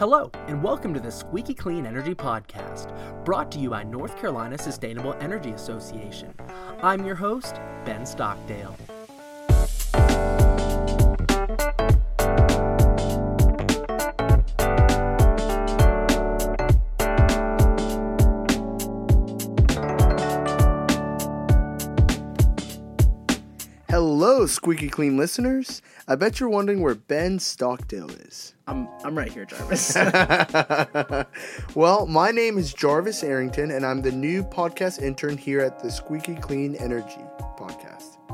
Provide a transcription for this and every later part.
Hello, and welcome to the Squeaky Clean Energy Podcast, brought to you by North Carolina Sustainable Energy Association. I'm your host, Ben Stockdale. Squeaky Clean listeners. I bet you're wondering where Ben Stockdale is. I'm, I'm right here, Jarvis. well, my name is Jarvis Arrington, and I'm the new podcast intern here at the Squeaky Clean Energy.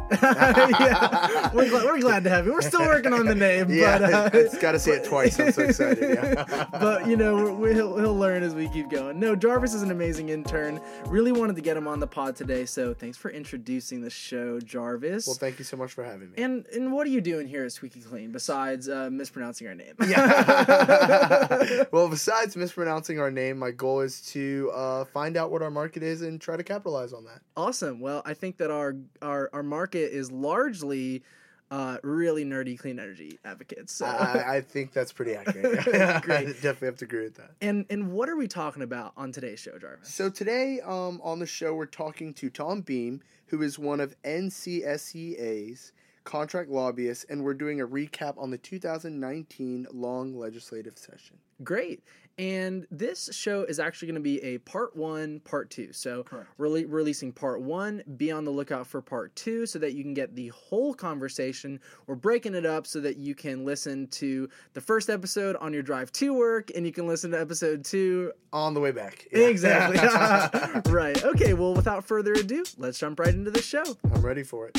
yeah, we're, glad, we're glad to have you. We're still working on the name, yeah, but uh, it's got to say it twice. I'm so excited. Yeah. but you know, we he'll, he'll learn as we keep going. No, Jarvis is an amazing intern. Really wanted to get him on the pod today, so thanks for introducing the show, Jarvis. Well, thank you so much for having me. And and what are you doing here at Squeaky Clean besides uh, mispronouncing our name? yeah. well, besides mispronouncing our name, my goal is to uh, find out what our market is and try to capitalize on that. Awesome. Well, I think that our our our market is largely uh, really nerdy clean energy advocates. So. I, I, think that's pretty accurate. Great. definitely have to agree with that. And and what are we talking about on today's show, Jarvis? So today um, on the show, we're talking to Tom Bean, who is one of NCSEA's contract lobbyists, and we're doing a recap on the 2019 long legislative session. Great. And this show is actually going to be a part one, part two. So we're re- releasing part one. Be on the lookout for part two so that you can get the whole conversation. We're breaking it up so that you can listen to the first episode on your drive to work and you can listen to episode two on the way back. Yeah. Exactly. right. Okay. Well, without further ado, let's jump right into the show. I'm ready for it.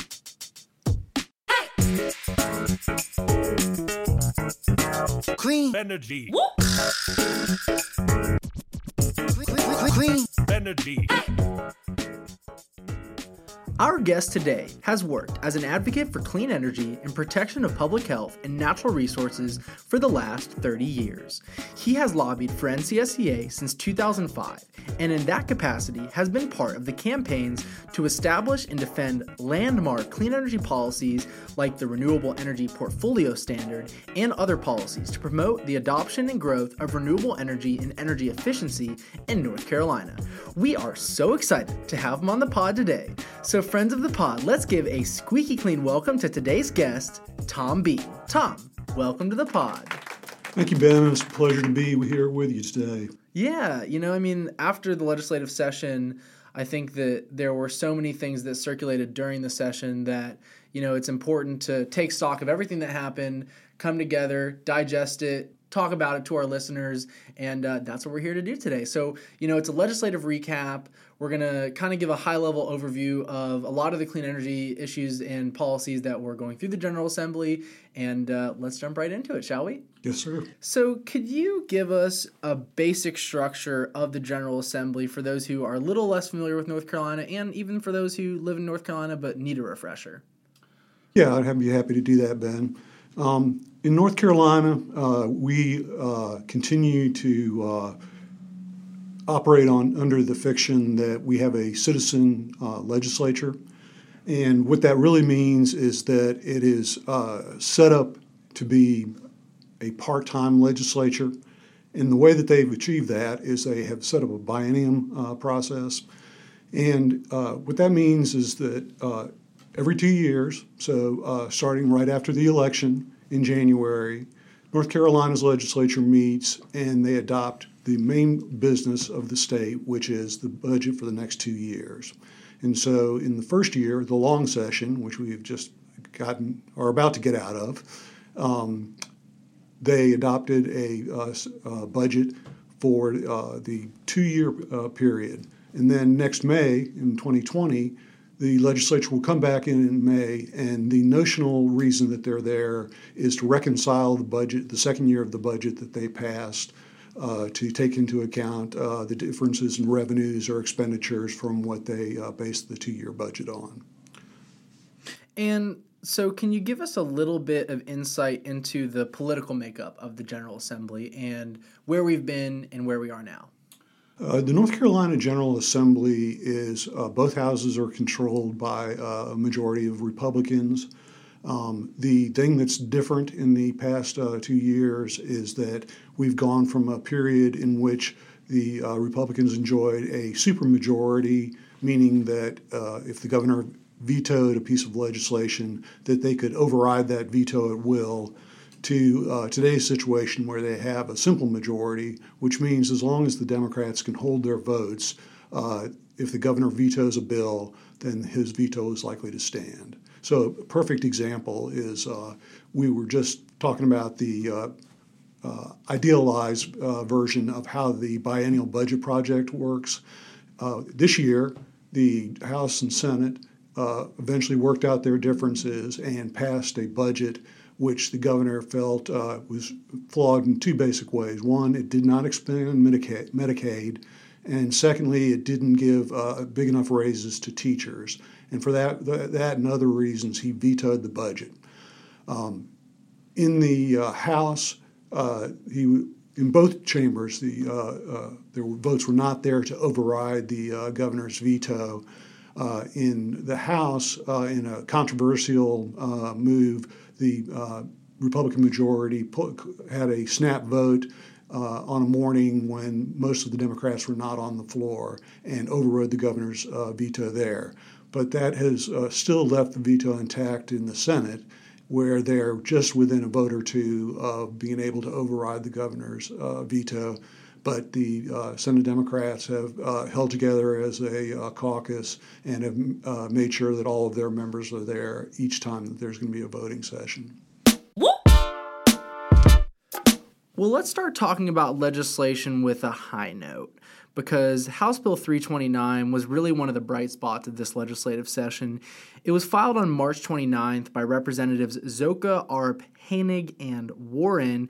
Clean. Energy. Clean, clean. Clean. Energy. Our guest today has worked as an advocate for clean energy and protection of public health and natural resources for the last 30 years. He has lobbied for NCSEA since 2005 and, in that capacity, has been part of the campaigns to establish and defend landmark clean energy policies like the Renewable Energy Portfolio Standard and other policies to promote the adoption and growth of renewable energy and energy efficiency in North Carolina. We are so excited to have him on the pod today. So, friends of the pod, let's give a squeaky clean welcome to today's guest, Tom Bean. Tom, welcome to the pod. Thank you, Ben. It's a pleasure to be here with you today. Yeah, you know, I mean, after the legislative session, I think that there were so many things that circulated during the session that, you know, it's important to take stock of everything that happened, come together, digest it, talk about it to our listeners, and uh, that's what we're here to do today. So, you know, it's a legislative recap. We're going to kind of give a high level overview of a lot of the clean energy issues and policies that were going through the General Assembly. And uh, let's jump right into it, shall we? Yes, sir. So, could you give us a basic structure of the General Assembly for those who are a little less familiar with North Carolina and even for those who live in North Carolina but need a refresher? Yeah, I'd be happy to do that, Ben. Um, in North Carolina, uh, we uh, continue to uh, operate on under the fiction that we have a citizen uh, legislature, and what that really means is that it is uh, set up to be a part-time legislature. And the way that they've achieved that is they have set up a biennium uh, process, and what that means is that every two years, so starting right after the election in January, North Carolina's legislature meets and they adopt the main business of the state, which is the budget for the next two years. And so, in the first year, the long session, which we've just gotten or about to get out of, um, they adopted a, uh, uh, budget for uh, the two year uh, period. And then next May in 2020, the legislature will come back in in May, and the notional reason that they're there is to reconcile the budget, the second year of the budget that they passed, uh, to take into account uh, the differences in revenues or expenditures from what they uh, based the two year budget on. And so, can you give us a little bit of insight into the political makeup of the General Assembly and where we've been and where we are now? Uh, the North Carolina General Assembly is uh, both houses are controlled by uh, a majority of Republicans. Um, the thing that's different in the past uh, two years is that we've gone from a period in which the uh, Republicans enjoyed a supermajority, meaning that uh, if the governor vetoed a piece of legislation, that they could override that veto at will, to uh, today's situation where they have a simple majority, which means as long as the Democrats can hold their votes, uh, if the governor vetoes a bill, then his veto is likely to stand. So, a perfect example is uh, we were just talking about the uh, uh, idealized uh, version of how the biennial budget project works. This year, the House and Senate eventually worked out their differences and passed a budget which the governor felt was flawed in two basic ways. One, it did not expand Medicaid, Medicaid and secondly, it didn't give big enough raises to teachers. And for that, that and other reasons, he vetoed the budget. Um, in the uh, House, uh, he in both chambers, the uh, uh their votes were not there to override the uh, governor's veto. Uh, in the House, in a controversial move, the Republican majority put, had a snap vote uh, on a morning when most of the Democrats were not on the floor and overrode the governor's uh, veto there but that has uh, still left the veto intact in the Senate, where they're just within a vote or two of being able to override the governor's uh, veto. But the uh, Senate Democrats have uh, held together as a uh, caucus and have uh, made sure that all of their members are there each time that there's going to be a voting session. Well, let's start talking about legislation with a high note because House Bill 329 was really one of the bright spots of this legislative session. It was filed on March 29th by Representatives Szoka, Arp, Hanig, and Warren.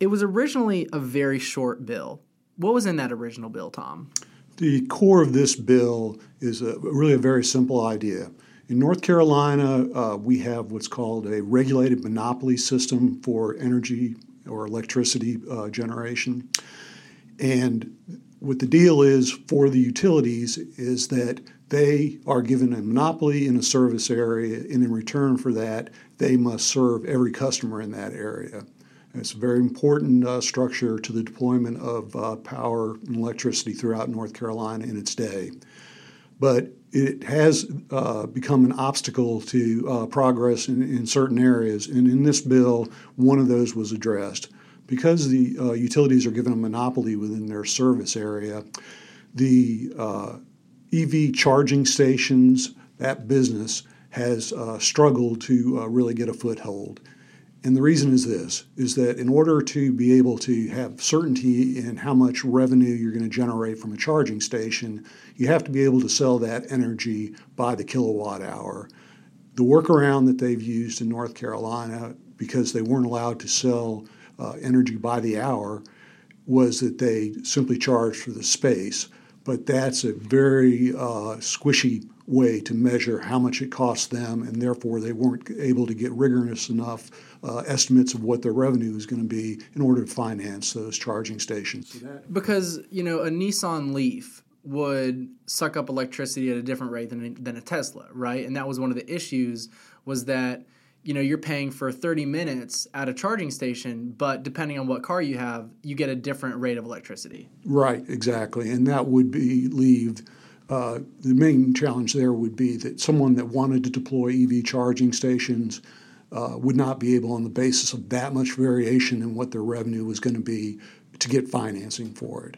It was originally a very short bill. What was in that original bill, Tom? The core of this bill is a, really a very simple idea. In North Carolina, uh, we have what's called a regulated monopoly system for energy or electricity uh, generation. And what the deal is for the utilities is that they are given a monopoly in a service area, and in return for that, they must serve every customer in that area. It's a very important uh, structure to the deployment of uh, power and electricity throughout North Carolina in its day. But it has uh, become an obstacle to uh, progress in, in certain areas, and in this bill, one of those was addressed because the uh, utilities are given a monopoly within their service area, the uh, EV charging stations, that business has struggled to really get a foothold. And the reason is this is that in order to be able to have certainty in how much revenue you're going to generate from a charging station, you have to be able to sell that energy by the kilowatt hour. The workaround that they've used in North Carolina, because they weren't allowed to sell uh, energy by the hour was that they simply charged for the space. But that's a very uh, squishy way to measure how much it costs them, and therefore they weren't able to get rigorous enough uh, estimates of what their revenue is going to be in order to finance those charging stations. Because you know a Nissan Leaf would suck up electricity at a different rate than than a Tesla, right? And that was one of the issues was that you know you're paying for 30 minutes at a charging station but depending on what car you have you get a different rate of electricity right exactly and that would be leave uh, the main challenge there would be that someone that wanted to deploy ev charging stations uh, would not be able on the basis of that much variation in what their revenue was going to be to get financing for it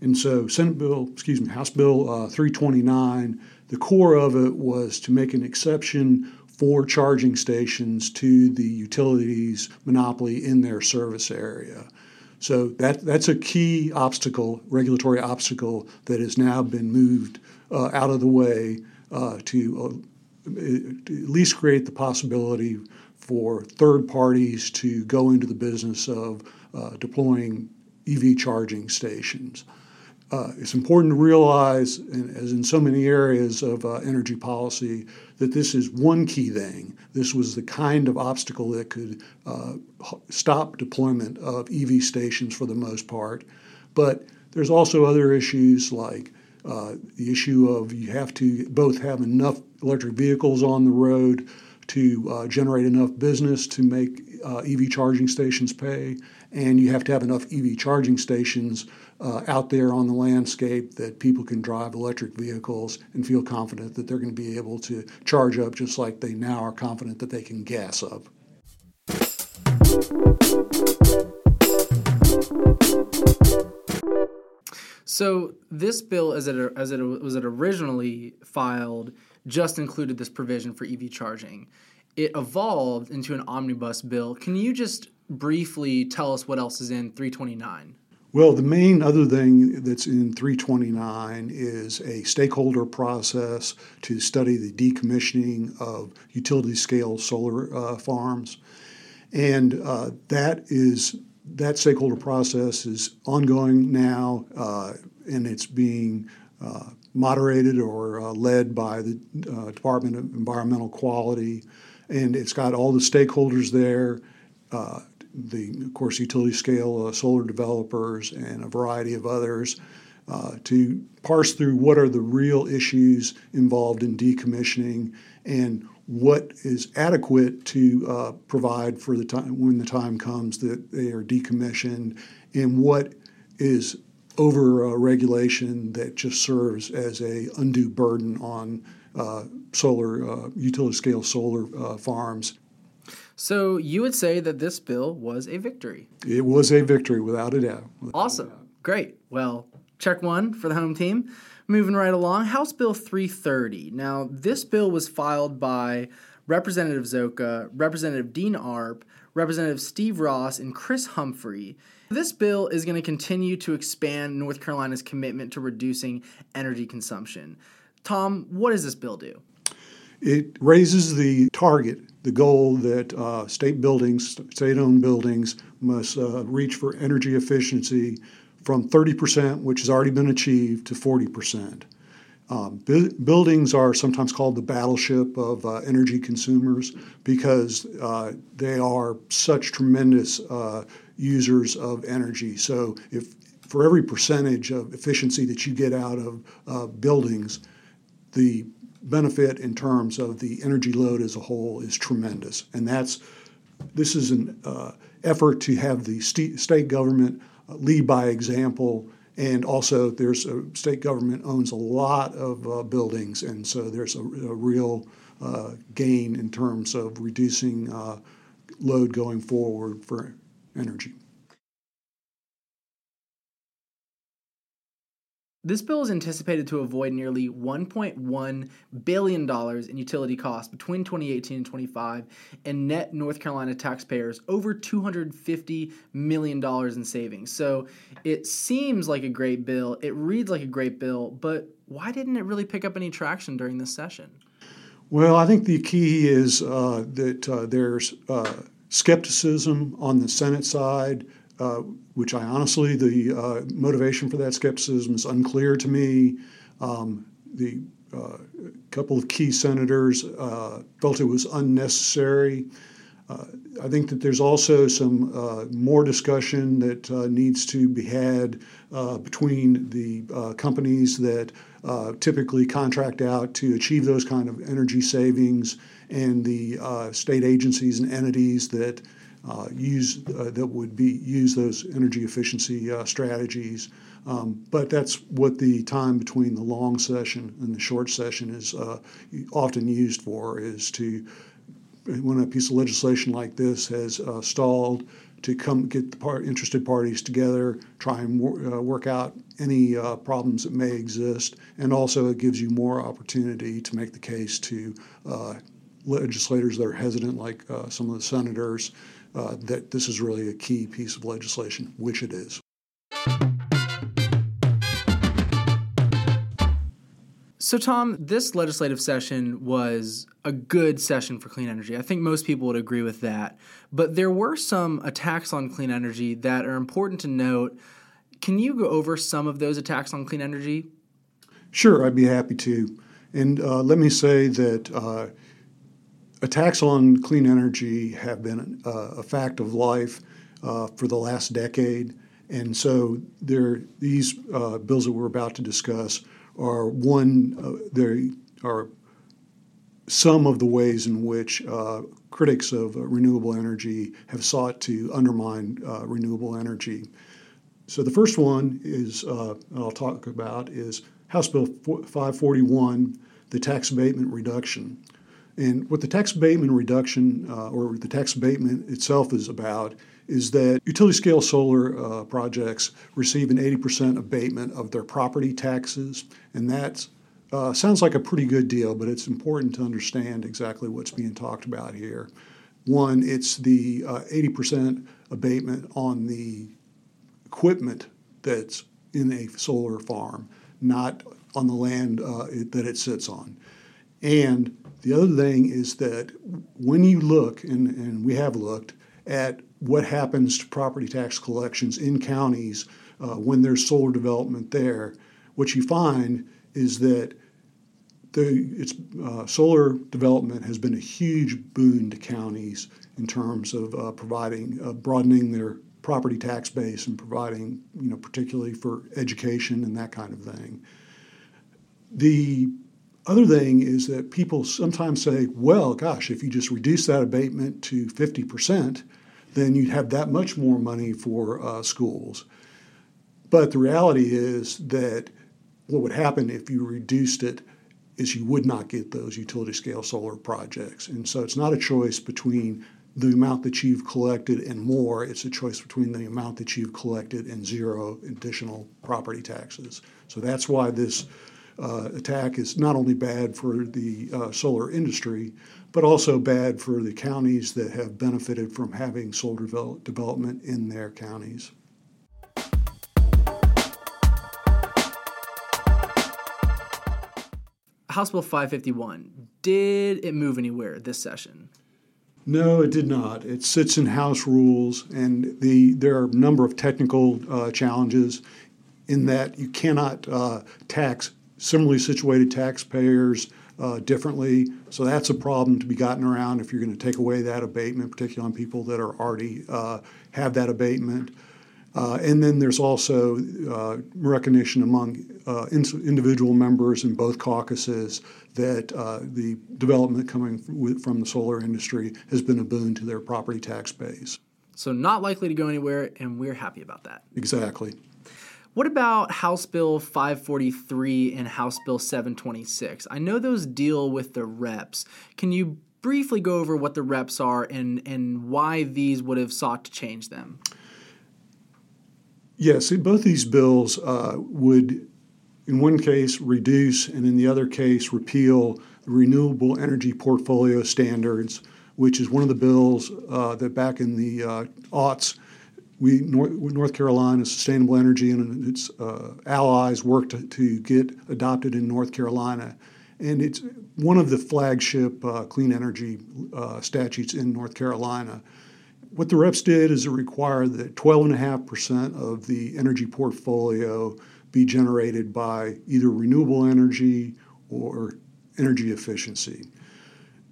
and so senate bill excuse me house bill uh, 329 the core of it was to make an exception for charging stations to the utilities monopoly in their service area. So that that's a key obstacle, regulatory obstacle that has now been moved uh, out of the way uh, to, uh, at least create the possibility for third parties to go into the business of uh, deploying EV charging stations. Uh, it's important to realize, as in so many areas of uh, energy policy, that this is one key thing. This was the kind of obstacle that could uh, stop deployment of EV stations for the most part. But there's also other issues like uh, the issue of you have to both have enough electric vehicles on the road to uh, generate enough business to make uh, EV charging stations pay, and you have to have enough EV charging stations uh, out there on the landscape that people can drive electric vehicles and feel confident that they're going to be able to charge up just like they now are confident that they can gas up. So this bill, as it as it was it originally filed, just included this provision for EV charging. It evolved into an omnibus bill. Can you just briefly tell us what else is in 329? Well, the main other thing that's in 329 is a stakeholder process to study the decommissioning of utility scale solar uh, farms. And uh, that is that stakeholder process is ongoing now, uh, and it's being uh, moderated or uh, led by the uh, Department of Environmental Quality, and it's got all the stakeholders there the, of course, utility scale uh, solar developers and a variety of others uh, to parse through what are the real issues involved in decommissioning and what is adequate to uh, provide for the time when the time comes that they are decommissioned and what is over uh, regulation that just serves as a undue burden on uh, solar uh, utility scale solar farms so you would say that this bill was a victory. It was a victory, without a doubt. Without awesome. A doubt. Great. Well, check one for the home team. Moving right along, House Bill 330. Now, this bill was filed by Representative Szoka, Representative Dean Arp, Representative Steve Ross, and Chris Humphrey. This bill is going to continue to expand North Carolina's commitment to reducing energy consumption. Tom, what does this bill do? It raises the target the goal that uh, state buildings, state owned buildings, must uh, reach for energy efficiency from 30%, which has already been achieved, to 40%. Um, bu- buildings are sometimes called the battleship of uh, energy consumers because uh, they are such tremendous uh, users of energy. So, if for every percentage of efficiency that you get out of uh, buildings, the benefit in terms of the energy load as a whole is tremendous. And that's this is an uh, effort to have the st- state government uh, lead by example. And also, there's a state government owns a lot of uh, buildings, and so there's a, a real uh, gain in terms of reducing uh, load going forward for energy. This bill is anticipated to avoid nearly $1.1 billion in utility costs between 2018 and 25 and net North Carolina taxpayers over $250 million in savings. So it seems like a great bill. It reads like a great bill, but why didn't it really pick up any traction during this session? Well, I think the key is uh, that uh, there's uh, skepticism on the Senate side uh, which I honestly, the uh, motivation for that skepticism is unclear to me. Um, the uh, couple of key senators uh, felt it was unnecessary. Uh, I think that there's also some more discussion that needs to be had between the companies that typically contract out to achieve those kind of energy savings and the state agencies and entities that uh, use uh, that would be use those energy efficiency uh, strategies. Um, but that's what the time between the long session and the short session is uh, often used for is to when a piece of legislation like this has uh, stalled to come get the part, interested parties together, try and wor- uh, work out any problems that may exist, and also it gives you more opportunity to make the case to legislators that are hesitant, like some of the senators, uh, that this is really a key piece of legislation, which it is. So, Tom, this legislative session was a good session for clean energy. I think most people would agree with that. But there were some attacks on clean energy that are important to note. Can you go over some of those attacks on clean energy? Sure, I'd be happy to. And uh, let me say that uh, attacks on clean energy have been uh, a fact of life uh, for the last decade. And so there, these uh, bills that we're about to discuss are one, uh, they are some of the ways in which uh, critics of renewable energy have sought to undermine renewable energy. So the first one is I'll talk about is House Bill 541, the tax abatement reduction. And what the tax abatement reduction uh, or the tax abatement itself is about is that utility scale solar uh, projects receive an 80% abatement of their property taxes, and that uh, sounds like a pretty good deal, but it's important to understand exactly what's being talked about here. One, it's the uh, 80% abatement on the equipment that's in a solar farm, not on the land uh, it, that it sits on. And the other thing is that when you look, and, and we have looked, at what happens to property tax collections in counties uh, when there's solar development there, what you find is that the it's uh, solar development has been a huge boon to counties in terms of uh, providing uh, broadening their property tax base and providing you know particularly for education and that kind of thing. The other thing is that people sometimes say, well, gosh, if you just reduce that abatement to 50%, then you'd have that much more money for uh, schools. But the reality is that what would happen if you reduced it is you would not get those utility scale solar projects. And so it's not a choice between the amount that you've collected and more, it's a choice between the amount that you've collected and zero additional property taxes. So that's why this uh, attack is not only bad for the uh, solar industry, but also bad for the counties that have benefited from having solar develop- development in their counties. House Bill 551, did it move anywhere this session? No, it did not. It sits in House rules, and the there are a number of technical uh, challenges in that you cannot uh, tax similarly situated taxpayers uh, differently. So that's a problem to be gotten around if you're going to take away that abatement, particularly on people that are already uh, have that abatement. Uh, and then there's also uh, recognition among uh, in- individual members in both caucuses that uh, the development coming from the solar industry has been a boon to their property tax base. So, not likely to go anywhere, and we're happy about that. Exactly. What about House Bill 543 and House Bill 726? I know those deal with the reps. Can you briefly go over what the reps are and, and why these would have sought to change them? Yes, both these bills uh, would, in one case, reduce and in the other case, repeal the renewable energy portfolio standards, which is one of the bills uh, that back in the uh, aughts we North, Carolina Sustainable Energy and its uh, allies worked to, to, get adopted in North Carolina, and it's one of the flagship uh, clean energy uh, statutes in North Carolina. What the reps did is it required that 12.5% of the energy portfolio be generated by either renewable energy or energy efficiency.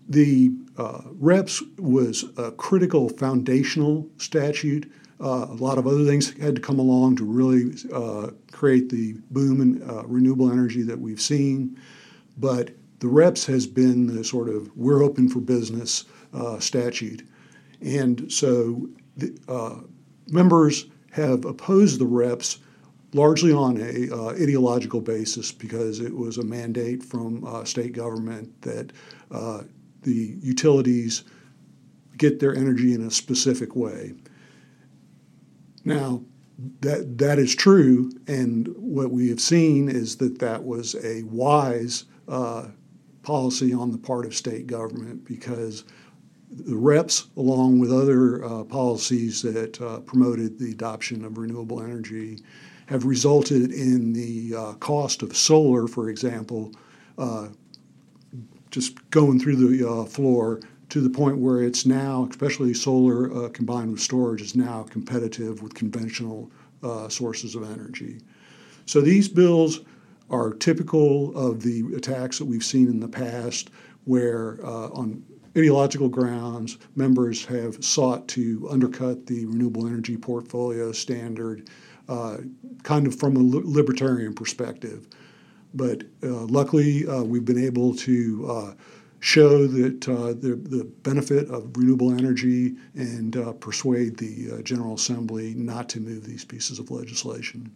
The uh, REPS was a critical foundational statute uh, a lot of other things had to come along to really uh, create the boom in uh, renewable energy that we've seen. But the REPS has been the sort of we're open for business uh, statute. And so the, uh, members have opposed the REPS largely on a ideological basis because it was a mandate from state government that the utilities get their energy in a specific way. Now, that that is true, and what we have seen is that that was a wise uh, policy on the part of state government because the reps, along with other uh, policies that uh, promoted the adoption of renewable energy, have resulted in the uh, cost of solar, for example, uh, just going through the uh, floor to the point where it's now, especially solar uh, combined with storage, is now competitive with conventional uh, sources of energy. So these bills are typical of the attacks that we've seen in the past, where uh, on ideological grounds, members have sought to undercut the renewable energy portfolio standard, uh, kind of from a libertarian perspective. But uh, luckily, uh, we've been able to show that uh, the, the benefit of renewable energy and uh, persuade the uh, General Assembly not to move these pieces of legislation.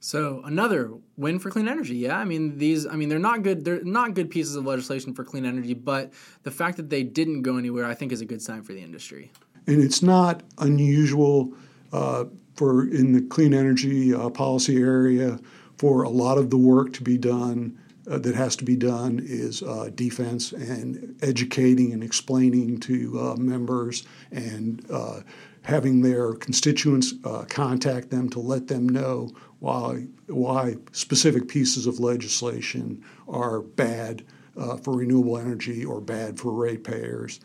So another win for clean energy. Yeah, I mean these. I mean they're not good. They're not good pieces of legislation for clean energy. But the fact that they didn't go anywhere, I think, is a good sign for the industry. And it's not unusual uh, for in the clean energy uh, policy area for a lot of the work to be done uh, that has to be done is uh, defense and educating and explaining to uh, members and uh, having their constituents uh, contact them to let them know why why specific pieces of legislation are bad uh, for renewable energy or bad for ratepayers.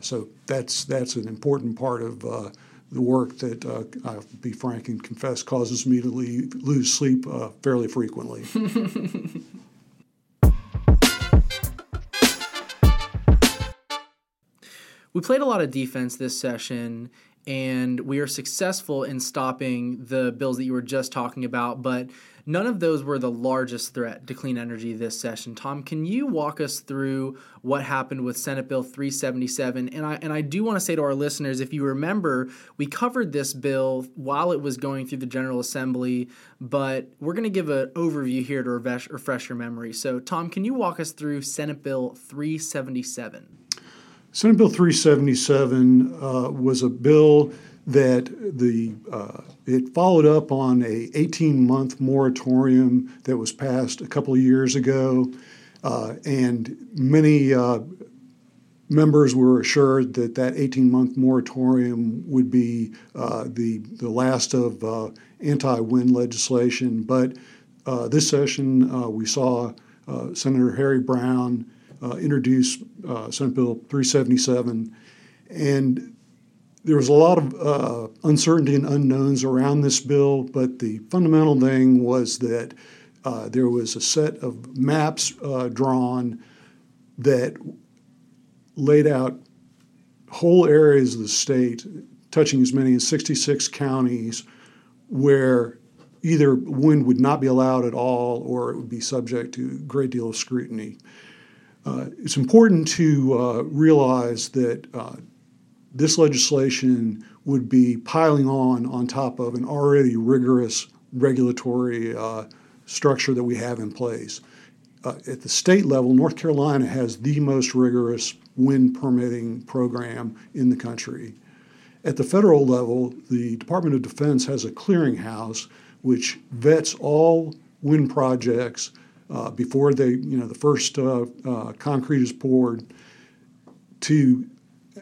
so that's that's an important part of the work that I'll be frank and confess causes me to leave, lose sleep fairly frequently. We played a lot of defense this session, and we are successful in stopping the bills that you were just talking about, but none of those were the largest threat to clean energy this session. Tom, can you walk us through what happened with Senate Bill 377? And I and I do want to say to our listeners, if you remember, we covered this bill while it was going through the General Assembly, but we're going to give an overview here to refresh, refresh your memory. So, Tom, can you walk us through Senate Bill 377? Senate Bill 377 uh, was a bill that the uh, it followed up on a 18 month moratorium that was passed a couple of years ago, uh, and many uh, members were assured that that 18 month moratorium would be uh, the the last of uh, anti wind legislation. But this session we saw Senator Harry Brown uh, introduced uh, Senate Bill 377, and there was a lot of uh, uncertainty and unknowns around this bill, but the fundamental thing was that uh, there was a set of maps drawn that laid out whole areas of the state, touching as many as 66 counties, where either wind would not be allowed at all or it would be subject to a great deal of scrutiny. Uh, it's important to uh, realize that uh, this legislation would be piling on on top of an already rigorous regulatory structure that we have in place. Uh, at the state level, North Carolina has the most rigorous wind permitting program in the country. At the federal level, the Department of Defense has a clearinghouse which vets all wind projects uh, before they, you know, the first uh, uh, concrete is poured to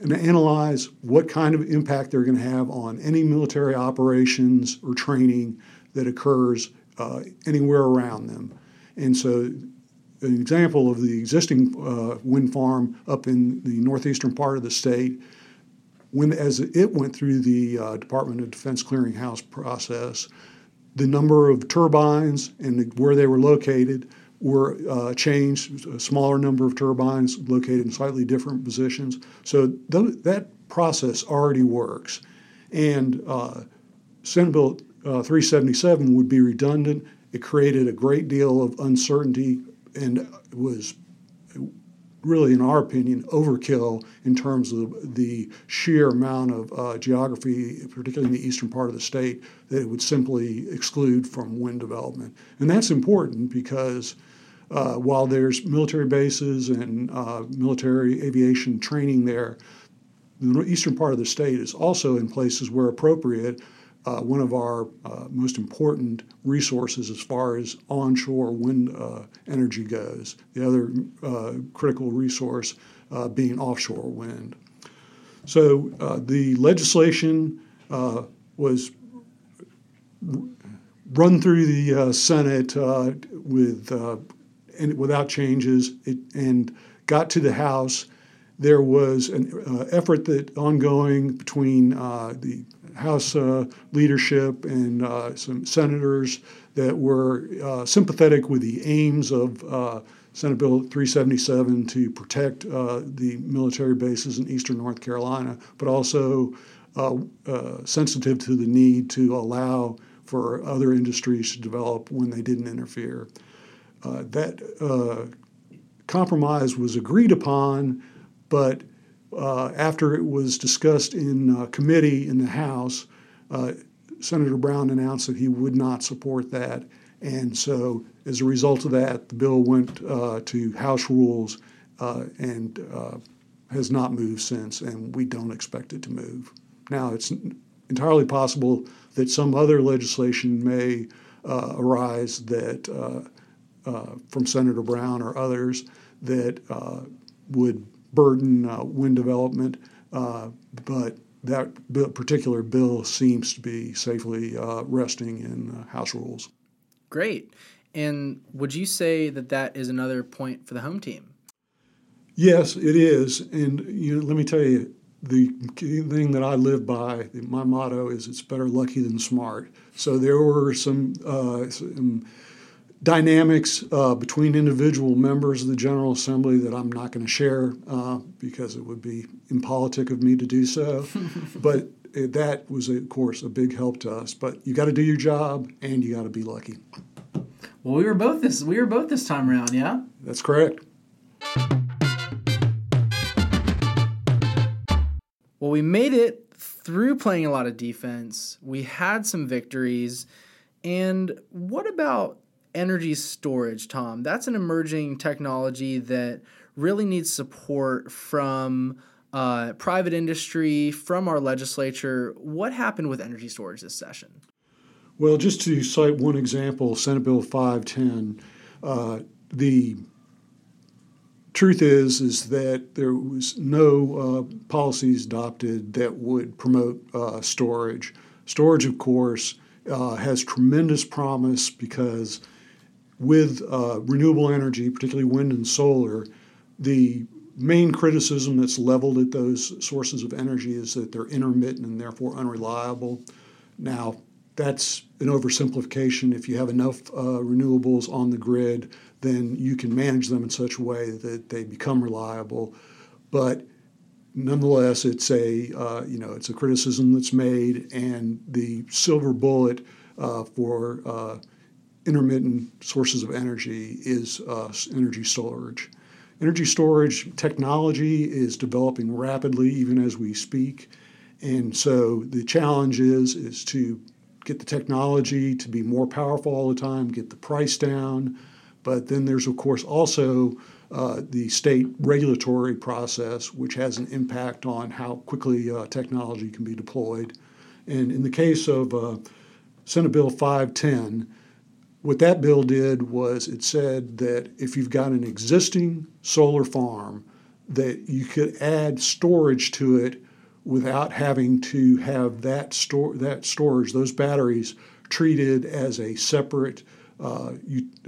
analyze what kind of impact they're going to have on any military operations or training that occurs uh, anywhere around them. And so, an example of the existing uh, wind farm up in the northeastern part of the state, when as it went through the uh, Department of Defense clearinghouse process, the number of turbines and where they were located were uh, changed, a smaller number of turbines located in slightly different positions. So th- that process already works. And uh, Senate Bill uh, 377 would be redundant. It created a great deal of uncertainty and was really, in our opinion, overkill in terms of the sheer amount of uh, geography, particularly in the eastern part of the state, that it would simply exclude from wind development. And that's important because uh, while there's military bases and uh, military aviation training there, the eastern part of the state is also in places where appropriate uh, one of our uh, most important resources as far as onshore wind uh, energy goes. The other uh, critical resource uh, being offshore wind. So uh, the legislation was run through the Senate with and without changes, it, and got to the House. There was an effort that ongoing between the House uh, leadership and uh, some senators that were uh, sympathetic with the aims of uh, Senate Bill 377 to protect uh, the military bases in eastern North Carolina, but also uh, sensitive to the need to allow for other industries to develop when they didn't interfere. that compromise was agreed upon, but uh, after it was discussed in uh, committee in the House, uh, Senator Brown announced that he would not support that. And so, as a result of that, the bill went uh, to House rules uh, and uh, has not moved since, and we don't expect it to move. Now, it's entirely possible that some other legislation may arise that from Senator Brown or others that would burden uh, wind development, uh, but that particular bill seems to be safely uh, resting in House rules. Great. And would you say that that is another point for the home team? Yes, it is. And you know, let me tell you, the thing that I live by, my motto is "It's better lucky than smart." So there were some, uh, some dynamics uh, between individual members of the General Assembly that I'm not going to share uh, because it would be impolitic of me to do so. but it, that was, of course, a big help to us. But you got to do your job and you got to be lucky. Well, we were both this we were both this time around, yeah. That's correct. Well, we made it through playing a lot of defense. We had some victories. And what about energy storage, Tom. That's an emerging technology that really needs support from uh, private industry, from our legislature. What happened with energy storage this session? Well, just to cite one example, Senate Bill 510, uh, the truth is is that there was no uh, policies adopted that would promote uh, storage. Storage, of course, uh, has tremendous promise because with uh, renewable energy, particularly wind and solar, the main criticism that's leveled at those sources of energy is that they're intermittent and therefore unreliable. Now, that's an oversimplification. If you have enough uh, renewables on the grid, then you can manage them in such a way that they become reliable. But nonetheless, it's a uh, you know it's a criticism that's made, and the silver bullet uh, for uh, intermittent sources of energy is uh, energy storage. Energy storage technology is developing rapidly, even as we speak, and so the challenge is is to get the technology to be more powerful all the time, get the price down, but then there's of course also uh, the state regulatory process, which has an impact on how quickly uh, technology can be deployed. And in the case of uh, Senate Bill 510, what that bill did was it said that if you've got an existing solar farm, that you could add storage to it without having to have that store that storage, those batteries, treated as a separate uh,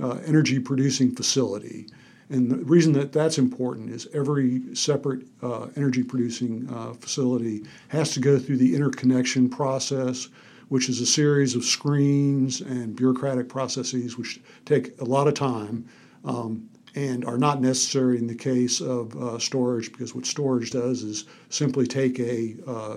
uh, energy producing facility. And the reason that that's important is every separate uh, energy producing uh, facility has to go through the interconnection process which is a series of screens and bureaucratic processes which take a lot of time um, and are not necessary in the case of uh, storage because what storage does is simply take a uh,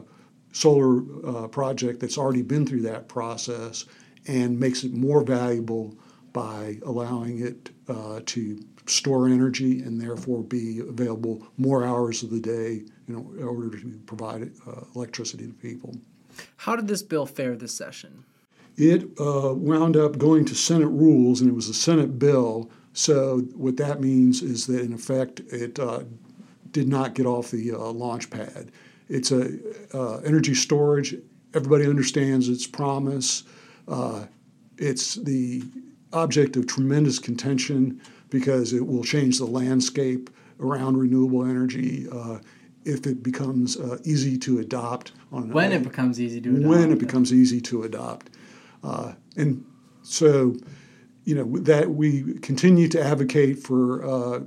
solar uh, project that's already been through that process and makes it more valuable by allowing it uh, to store energy and therefore be available more hours of the day in order to provide uh, electricity to people. How did this bill fare this session? It uh, wound up going to Senate rules, and it was a Senate bill. So what that means is that in effect it uh, did not get off the uh, launch pad. It's a uh, energy storage. Everybody understands its promise. Uh, it's the object of tremendous contention because it will change the landscape around renewable energy. Uh, if it becomes uh, easy to adopt. On when it becomes easy to adopt. When it becomes easy to adopt. Uh, and so, you know, that we continue to advocate for uh,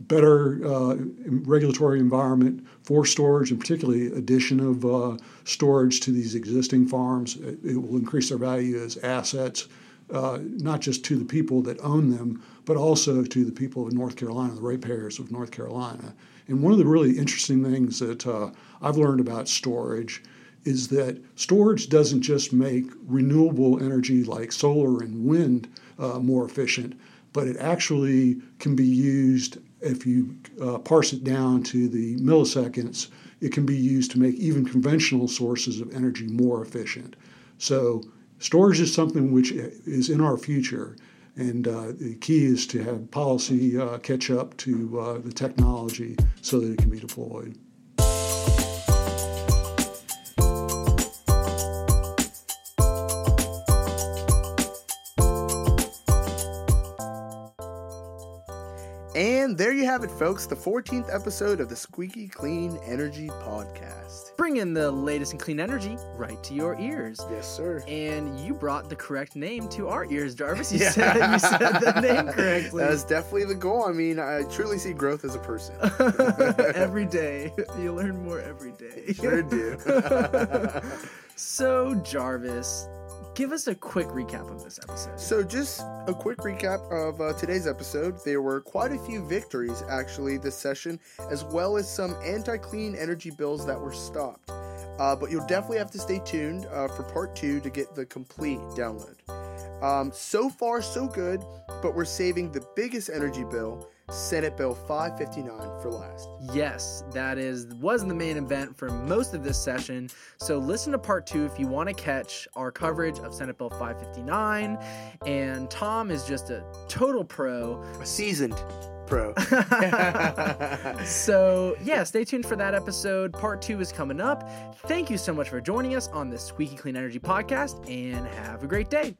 better uh, regulatory environment for storage, and particularly addition of uh, storage to these existing farms. It, it, will increase their value as assets. Uh, not just to the people that own them, but also to the people of North Carolina, the ratepayers of North Carolina. And one of the really interesting things that uh, I've learned about storage is that storage doesn't just make renewable energy like solar and wind uh, more efficient, but it actually can be used if you uh, parse it down to the milliseconds, it can be used to make even conventional sources of energy more efficient. So storage is something which is in our future. And uh, the key is to have policy uh, catch up to uh, the technology so that it can be deployed. Have it, folks, the 14th episode of the Squeaky Clean Energy Podcast. Bring in the latest in clean energy right to your ears. Yes, sir. And you brought the correct name to our ears, Jarvis. You, yeah. said, you said the name correctly. That's definitely the goal. I mean, I truly see growth as a person. every day. You learn more every day. Sure do. so, Jarvis, give us a quick recap of this episode. So, just a quick recap of uh, today's episode. There were quite a few victories actually this session, as well as some anti clean energy bills that were stopped. Uh, but you'll definitely have to stay tuned uh, for part two to get the complete download. Um, so far, so good, but we're saving the biggest energy bill Senate Bill 559 for last. Yes, that is was the main event for most of this session. So listen to part 2 if you want to catch our coverage of Senate Bill 559 and Tom is just a total pro, a seasoned pro. so, yeah, stay tuned for that episode. Part 2 is coming up. Thank you so much for joining us on this Squeaky Clean Energy podcast and have a great day.